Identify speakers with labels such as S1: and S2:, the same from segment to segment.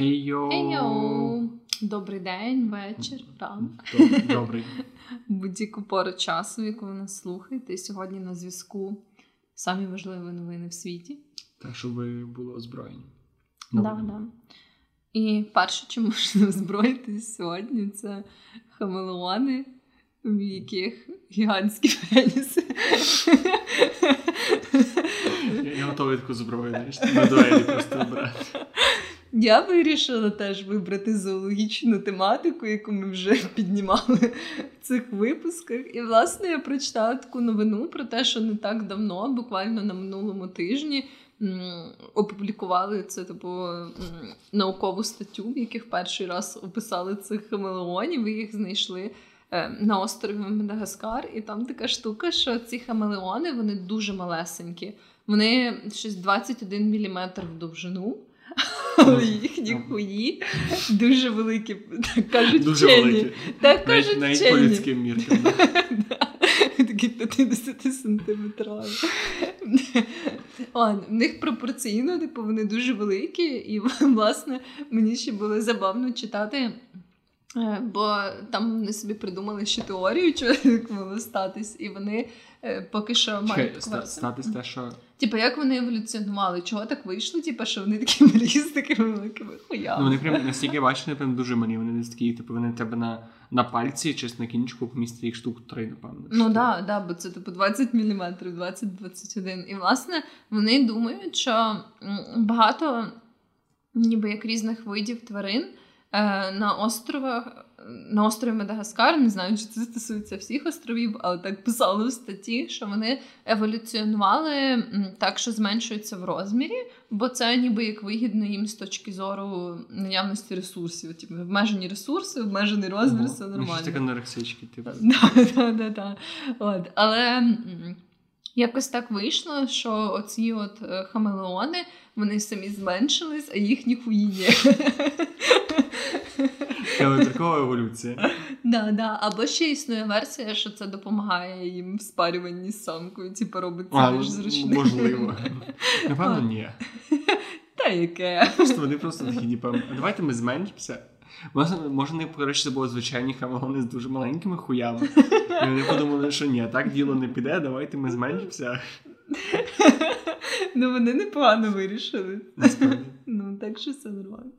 S1: Хей-йоу!
S2: Хей-йоу! Добрий день, вечір, ранок.
S1: Добрий.
S2: Будь-яку пору часу, яку ви нас слухаєте. Сьогодні на зв'язку самі важливі новини в світі.
S1: Так, щоб ви були озброєні.
S2: Да, да. І перше, чим можна озброїтись сьогодні, це хамелеони, в яких гігантські пеніси.
S1: Я готовий таку зброю, знаєш, на дуелі просто брати.
S2: Я вирішила теж вибрати зоологічну тематику, яку ми вже піднімали в цих випусках. І, власне, я прочитала таку новину про те, що не так давно, буквально на минулому тижні, опублікували це типу наукову статтю, в яких перший раз описали цих хамелеонів, і їх знайшли. Е, на острові Мадагаскар, і там така штука, що ці хамелеони вони дуже малесенькі. Вони щось 21 мм в довжину. Але їхні хуї дуже великі, так кажуть
S1: Дуже
S2: вчені.
S1: великі.
S2: Так кажуть
S1: Навіть
S2: вчені.
S1: по людським міркам.
S2: Такі 50 сантиметрові. В них пропорційно, типу, вони дуже великі, і власне мені ще було забавно читати. Е, бо там вони собі придумали ще теорію, що як могло статись, і вони е, поки що мають
S1: Чекай, статись те, що.
S2: Типу, як вони еволюціонували? Чого так вийшло? Типу, що вони такі малі з такими великими хуями?
S1: Ну, вони прям настільки бачиш, вони прям дуже малі. Вони не такі, типу, вони тебе на, на пальці чи на кінчику помістять їх штук три, напевно.
S2: Ну так, да, да, бо це типу 20 мм, 20-21. І власне вони думають, що багато ніби як різних видів тварин. Е, на островах, на острові Мадагаскар, не знаю, чи це стосується всіх островів, але так писали в статті, що вони еволюціонували так, що зменшуються в розмірі, бо це ніби як вигідно їм з точки зору наявності ресурсів. Типу, обмежені ресурси, обмежений розмір, все
S1: Ну,
S2: нормально.
S1: Це анорексички, типу.
S2: От. Але якось так вийшло, що оці от е, хамелеони вони самі зменшились, а їхні хуї ні.
S1: Еволюція.
S2: Да, да. Або ще існує версія, що це допомагає їм в спарюванні з самкою, типу робить це більш зручним.
S1: Можливо. Напевно, ні.
S2: Та яке.
S1: Просто вони просто такі, типу, давайте ми зменшимося. Може, може, не коротше, це було звичайні хамелони з дуже маленькими хуями. І вони подумали, що ні, так діло не піде, давайте ми зменшимося.
S2: Ну, вони непогано вирішили. Ну, так що все нормально.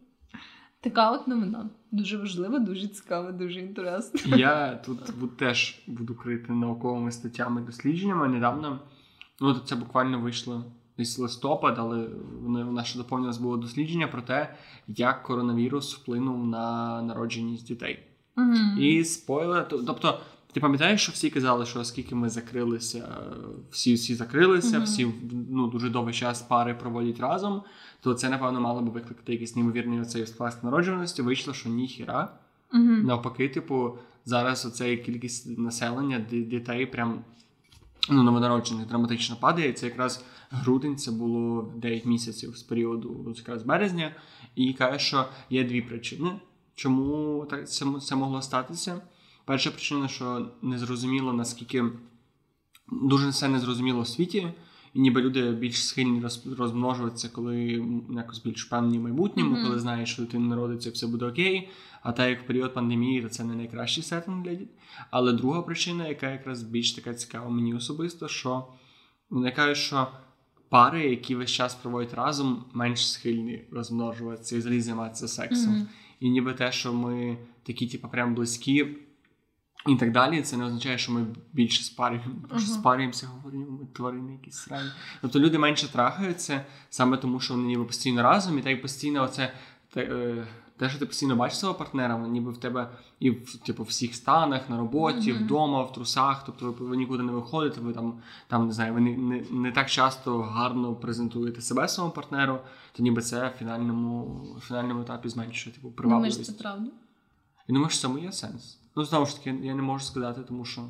S2: Така от новина. Дуже важлива, дуже цікава, дуже інтересна.
S1: Я тут теж буду крити науковими статтями дослідженнями. Недавно, ну це буквально вийшло десь листопад, але наше доповнення було дослідження про те, як коронавірус вплинув на народженість дітей.
S2: Mm-hmm.
S1: І спойлер, тобто. Ти пам'ятаєш, що всі казали, що оскільки ми закрилися, всі всі закрилися, mm-hmm. всі ну, дуже довгий час пари проводять разом, то це, напевно, мало би викликати якийсь неймовірний оцей сплеск народжуваності. Вийшло, що ніхіра.
S2: Mm-hmm.
S1: Навпаки, типу, зараз оця кількість населення дітей прям ну, новонароджених драматично падає. І це якраз грудень, це було 9 місяців з періоду якраз березня, і каже, що є дві причини, чому так це, це могло статися. Перша причина, що незрозуміло, наскільки дуже все незрозуміло в світі, і ніби люди більш схильні розмножуватися, коли якось більш певні в майбутньому, mm-hmm. коли знаєш, що дитина народиться, все буде окей. А так як в період пандемії, то це не найкращий сеттинг для дітей. Але друга причина, яка якраз більш така цікава мені особисто, що вони кажуть, що пари, які весь час проводять разом, менш схильні розмножуватися і займатися сексом. Mm-hmm. І ніби те, що ми такі, типу, прям близькі. І так далі, це не означає, що ми більше спарюємо, uh-huh. спарюємося, говоримо, ми тварини якісь срані. Тобто люди менше трахаються саме тому, що вони ніби постійно разом, і так постійно оце те, те, що ти постійно бачиш свого партнера, ніби в тебе і в типу всіх станах, на роботі, uh-huh. вдома, в трусах. Тобто ви, ви нікуди не виходите, ви там там не знаю, ви не, не, не так часто гарно презентуєте себе своєму партнеру, то ніби це в фінальному в фінальному етапі зменшує типу привабливість.
S2: Думаєш, це правда?
S1: І думаю, що в цьому є сенс. Ну, знову ж таки, я не можу сказати, тому що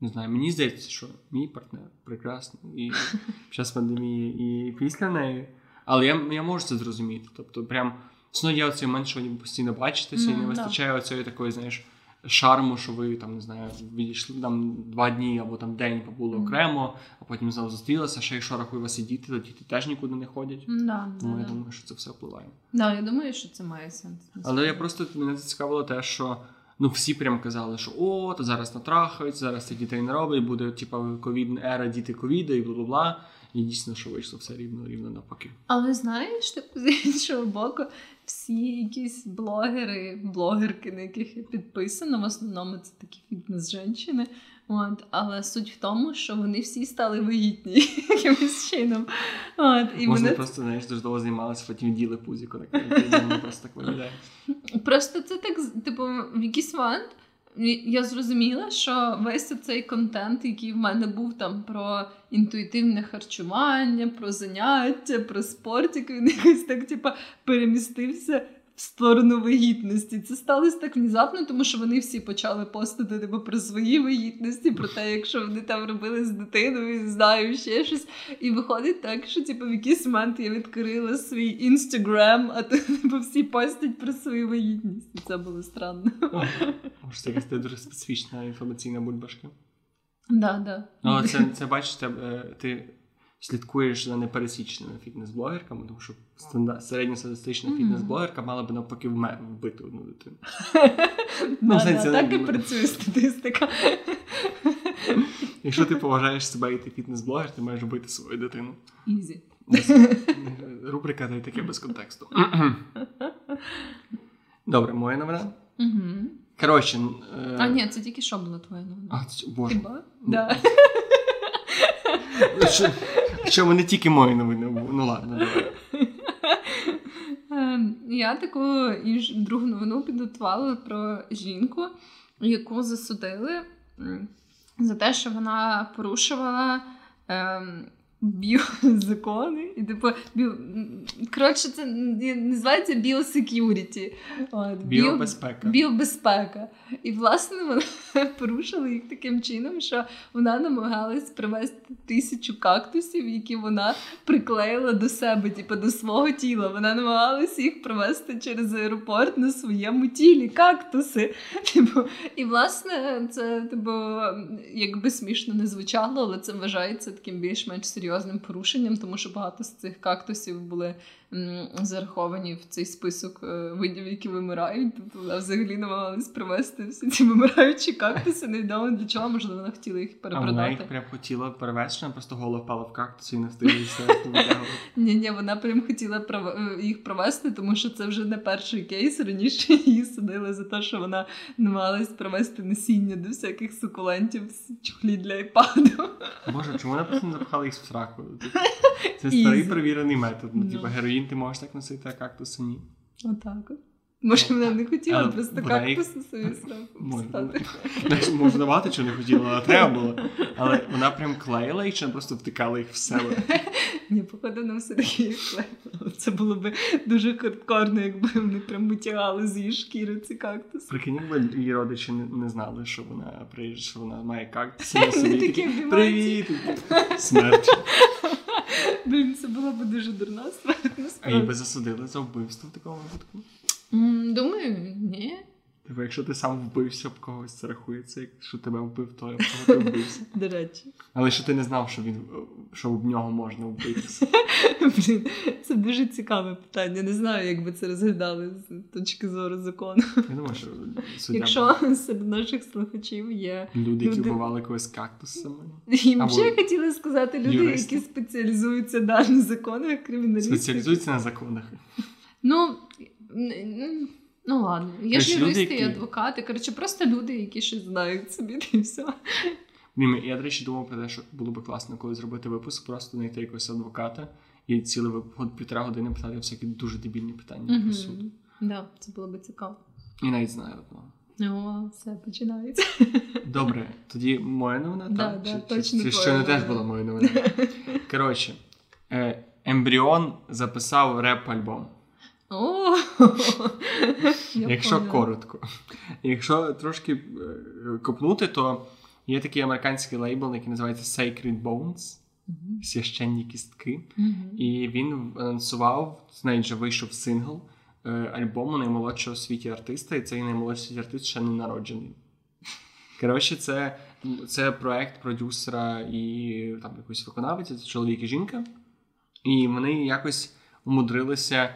S1: не знаю, мені здається, що мій партнер прекрасний і під час пандемії, і після неї. Але я я можу це зрозуміти. Тобто, прям існує є оцей момент, що ви постійно бачитеся, mm, і не вистачає да. оцієї такої, знаєш, шарму, що ви там не знаю, відійшли там два дні або там день побули
S2: Мгм.
S1: окремо, а потім знову зустрілися. Ще якщо рахує вас і діти, то діти теж нікуди не ходять.
S2: Да,
S1: Тому
S2: да,
S1: я
S2: да.
S1: думаю, що це все впливає.
S2: Да, я думаю, що це має сенс.
S1: Але я просто мене зацікавило те, що ну всі прям казали, що о, то зараз натрахають, зараз це дітей не роблять, буде типа ковідна ера, діти ковіда і бла бла бла. І дійсно, що вийшло все рівно рівно навпаки.
S2: Але знаєш, типу, з іншого боку, всі якісь блогери, блогерки, на яких я підписана, в основному це такі фітнес-жінки. От, але суть в тому, що вони всі стали вагітні якимось чином. От, і
S1: Можна
S2: мене
S1: просто знаєш, дуже довго займалися, потім діли пузіко, так і просто так виглядає.
S2: Просто це так, типу, в якийсь момент я зрозуміла, що весь цей контент, який в мене був там про інтуїтивне харчування, про заняття, про спортик, він якось так, типу, перемістився сторону вагітності. Це сталося так внезапно, тому що вони всі почали постити типу, про свої вагітності, про те, якщо вони там робили з дитиною, не знаю, ще щось. І виходить так, що типу, в якийсь момент я відкрила свій інстаграм, а то типу, всі постять про свою вагітність. І це було странно.
S1: Може, це якась дуже специфічна інформаційна бульбашка.
S2: Да, да.
S1: Ну, це, це бачиш, е, ти слідкуєш за непересічними фітнес-блогерками, тому що стандар- середньостатистична
S2: Мгм.
S1: фітнес-блогерка мала би навпаки вме- вбити одну дитину. Ну, сенсі,
S2: так і
S1: ну,
S2: працює статистика.
S1: Якщо ти поважаєш себе і ти фітнес-блогер, ти маєш вбити свою дитину.
S2: Ізі.
S1: Рубрика «Дай таке без контексту. Добре, моя новина.
S2: Угу.
S1: Коротше, е,
S2: А ні, це тільки що була твоя новина.
S1: а, це- боже.
S2: Хіба?
S1: Ну,
S2: Да.
S1: Що, не тільки мої новини. Ну ладно, давай.
S2: Ем, Я таку іншу другу новину підготувала про жінку, яку засудили за те, що вона порушувала ем, біозакони. І, типу, біо... коротше, це називається біосекюріті.
S1: Біобезпека.
S2: Біобезпека. І, власне, вона порушила їх таким чином, що вона намагалась привезти тисячу кактусів, які вона приклеїла до себе, типу, до свого тіла. Вона намагалась їх привезти через аеропорт на своєму тілі. Кактуси. Типу, і, власне, це, типу, якби смішно не звучало, але це вважається таким більш-менш серйозним порушенням, тому що багато з цих кактусів були зараховані в цей список е, видів, які вимирають. Тобто вона взагалі намагалась привезти всі ці вимираючі кактуси. Невідомо для чого, можливо, вона хотіла їх
S1: А вона їх прям хотіла перевести, вона просто голова впала в кактус і не встигла.
S2: Ні, ні, вона прям хотіла е, їх провести, тому що це вже не перший кейс. Раніше її судили за те, що вона намагалась провести насіння до всяких сукулентів з чохлі для іпаду.
S1: Боже, чому вона просто не запхала їх в сраку? Це старий перевірений метод. Ну,
S2: типу,
S1: типа героїн ти можеш так носити, а кактуси ні.
S2: Отак. Може, вона не хотіла
S1: Але
S2: просто
S1: вона їх-
S2: кактуси собі встати.
S1: Знаєш, Може давати, що не хотіла, але треба було. Але вона прям клеїла їх, чи вона просто втикала їх в себе.
S2: Ні, походу, нам все таки клеїли. Це було б дуже хардкорно, якби вони прям витягали з її шкіри ці кактуси.
S1: Прикинь, якби її родичі не, не знали, що вона приїжджає, що вона має кактуси на собі.
S2: Такі.
S1: Привіт! Смерть.
S2: Блін, це була б дуже дурна смерть,
S1: А її би засудили за вбивство в такому випадку.
S2: Думаю, ні.
S1: Типу, якщо ти сам вбився об когось, це рахується, якщо тебе вбив, то об кого ти вбився.
S2: До речі.
S1: Але що ти не знав, що він що об нього можна вбитися.
S2: Блін, це дуже цікаве питання. Не знаю, як би це розглядали з точки зору закону.
S1: Я думаю, що суддя
S2: Якщо серед наших слухачів є.
S1: люди, які
S2: люди-
S1: вбивали когось кактусами.
S2: І
S1: Або
S2: взагалі хотіла сказати люди,
S1: юристи.
S2: які спеціалізуються да, на законах криміналістики.
S1: Спеціалізуються на законах.
S2: Ну, ну ладно. Є ж
S1: Коротше, люди,
S2: юристи і адвокати. Коротше, просто люди, які щось знають собі, й все.
S1: Ні, Я, до речі, думав про те, що було би класно, коли зробити випуск, просто знайти якогось адвоката і ціле вип- півтора години питати всякі дуже дебільні питання про суд.
S2: Мгм. Да, це було б цікаво.
S1: І навіть знаю одного.
S2: О, все починається.
S1: Добре, тоді моя новина,
S2: Да,
S1: так?
S2: да,
S1: Чи-
S2: точно
S1: чи, чи
S2: твоя
S1: щойно теж була моя новина. Коротше, е, Ембріон записав реп-альбом.
S2: О,
S1: Якщо
S2: поняла.
S1: коротко. Якщо трошки е, копнути, то є такий американський лейбл, який називається Sacred Bones,
S2: Мгм.
S1: священні кістки.
S2: Мгм.
S1: І він анонсував, неї вже вийшов сингл е, альбому наймолодшого в світі артиста, і цей наймолодший в світі артист ще не народжений. Коротше, це, це проект продюсера і там якоїсь виконавиці, це чоловік і жінка. І вони якось умудрилися.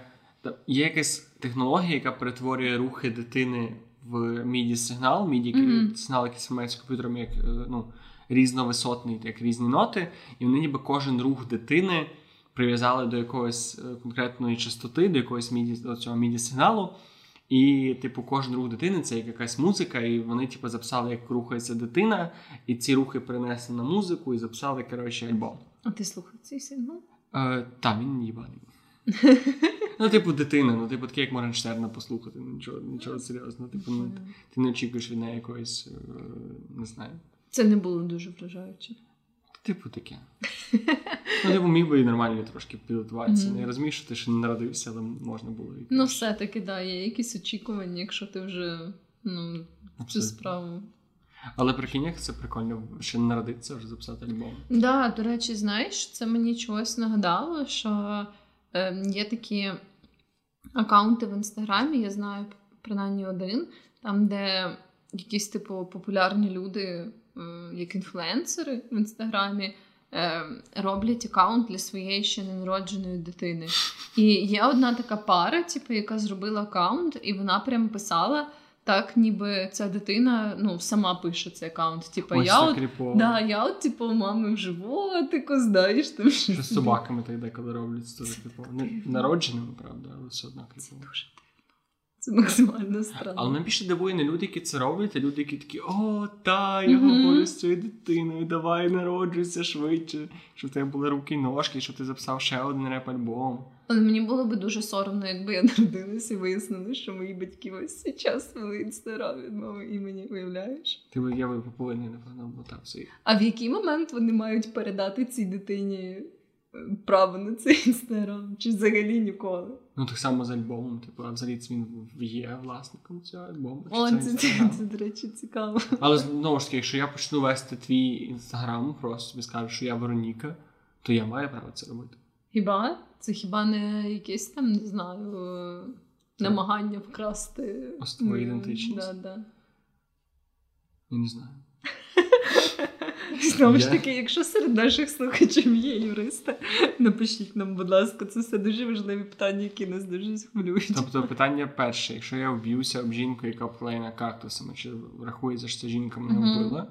S1: Є якась технологія, яка перетворює рухи дитини в міді сигнал, міді
S2: Мгм.
S1: сигнал, який сприймається комп'ютером як е, ну, різновисотний, як різні ноти, і вони ніби кожен рух дитини прив'язали до якоїсь е, конкретної частоти, до якогось міді, до цього міді сигналу. І, типу, кожен рух дитини це як якась музика, і вони, типу, записали, як рухається дитина, і ці рухи перенесли на музику і записали, коротше, альбом.
S2: А ти слухав цей сигнал?
S1: Е, та, він їбаний. ну, типу, дитина, ну, типу, таке, як Моренштерна послухати, ну, нічого, нічого серйозного. Типу, ну, ти не очікуєш від неї якоїсь, е, не знаю.
S2: Це не було дуже вражаюче.
S1: Типу таке. Ну, типу, міг би і нормально трошки підготуватися.
S2: Мгм.
S1: Я розумію, що ти ще не народився, але можна було. і
S2: Ну, все-таки, да, є якісь очікування, якщо ти вже ну, цю справу.
S1: Але прикинь, як це прикольно, ще не народитися, вже записати альбом.
S2: Да, до речі, знаєш, це мені чогось нагадало, що е, є такі аккаунти в інстаграмі, я знаю принаймні один, там, де якісь типу популярні люди, е, як інфлюенсери в інстаграмі, е, роблять аккаунт для своєї ще ненародженої дитини. І є одна така пара, типу, яка зробила аккаунт, і вона прям писала. Так, ніби ця дитина ну, сама пише цей аккаунт. Типу,
S1: Ось
S2: я от
S1: кріпово.
S2: Да, я от, типу, мами в животику, знаєш, там.
S1: Що з собаками так деколи роблять, це дуже. Не народженими, правда, але все одно
S2: Це дуже дивно. Це максимально странно.
S1: Але мене більше дивує не люди, які це роблять, а люди, які такі, о, та, я
S2: Мгм.
S1: говорю з цією дитиною, давай народжуйся швидше, щоб в тебе були руки і ножки, щоб ти записав ще один реп-альбом.
S2: Але мені було би дуже соромно, якби я народилася і вияснили, що мої батьки ось час вели інстаграм від мого імені, уявляєш?
S1: Ти би- я би повинен, напевно, бо так все.
S2: А в який момент вони мають передати цій дитині е, право на цей інстаграм? Чи взагалі ніколи?
S1: Ну, так само з альбомом, типу, а взагалі він є власником цього альбому. чи
S2: О,
S1: це
S2: це, це, це, до речі, цікаво.
S1: Але знову ж таки, якщо я почну вести твій інстаграм, просто тобі скажу, що я Вероніка, то я маю право це робити.
S2: Хіба? Це хіба не якесь там, не знаю, е, намагання вкрасти
S1: Ось твою ідентичність.
S2: Да, да.
S1: Я не знаю.
S2: Знову ж таки, якщо серед наших слухачів є юристи, напишіть нам, будь ласка, це все дуже важливі питання, які нас дуже хвилюють.
S1: Тобто питання перше: якщо я вб'юся об жінку, яка обклеєна кактусами, чи рахується, що ця жінка мене вбила?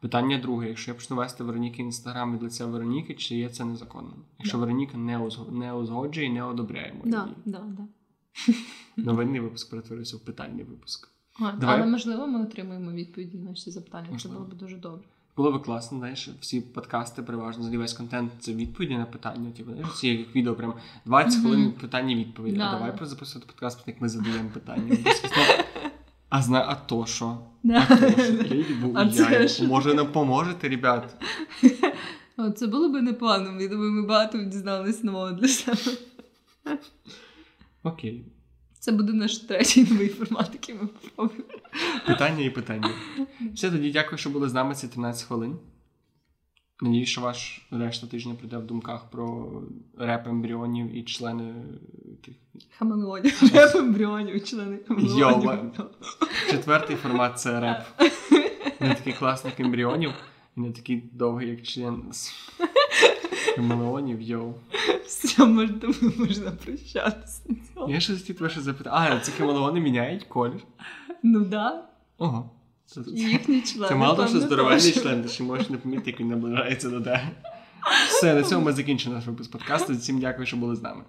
S1: Питання друге: якщо я почну вести Вероніки інстаграм від лиця Вероніки, чи є це незаконним? Якщо
S2: Да.
S1: Вероніка не, узго- не узгоджує і не одобряє мої
S2: Да, да, да.
S1: Новинний випуск перетворився в питальний випуск.
S2: А,
S1: Давай.
S2: Але можливо ми отримаємо відповіді на наші запитання.
S1: Можливо.
S2: Це було б дуже добре.
S1: Було би класно, знаєш, всі подкасти переважно взагалі весь контент це відповіді на питання. Типу, знаєш, ці як відео прям 20 хвилин питання відповіді. А давай про записувати подкаст, як ми задаємо питання. А зна, а то що?
S2: Да.
S1: А то що? Я
S2: А це що?
S1: Може, нам поможете, ребят?
S2: О, Це було б непогано. Я думаю, ми багато дізналися нового для себе.
S1: Окей.
S2: Це буде наш третій новий формат, який ми попробуємо.
S1: Питання і питання. Все, тоді дякую, що були з нами ці 13 хвилин. Надіюсь, що ваш решта тижня прийде в думках про реп ембріонів і члени.
S2: Хамелеонів, ембріонів, члени
S1: Йома. Четвертий формат це реп. Не такий класний ембріонів і не такий довгий, як член з хамелеонів, йоу.
S2: Все, можна, можна прощатися.
S1: Я ще хотів тебе ще запитати. А, ці хамелеони міняють колір.
S2: Ну да.
S1: Ого. Це,
S2: І їхні члени.
S1: це мало того, що здоровенний член, ти ще можеш не помітити, як він наближається до тебе. Все, на цьому ми закінчимо наш випуск подкасту. Всім дякую, що були з нами.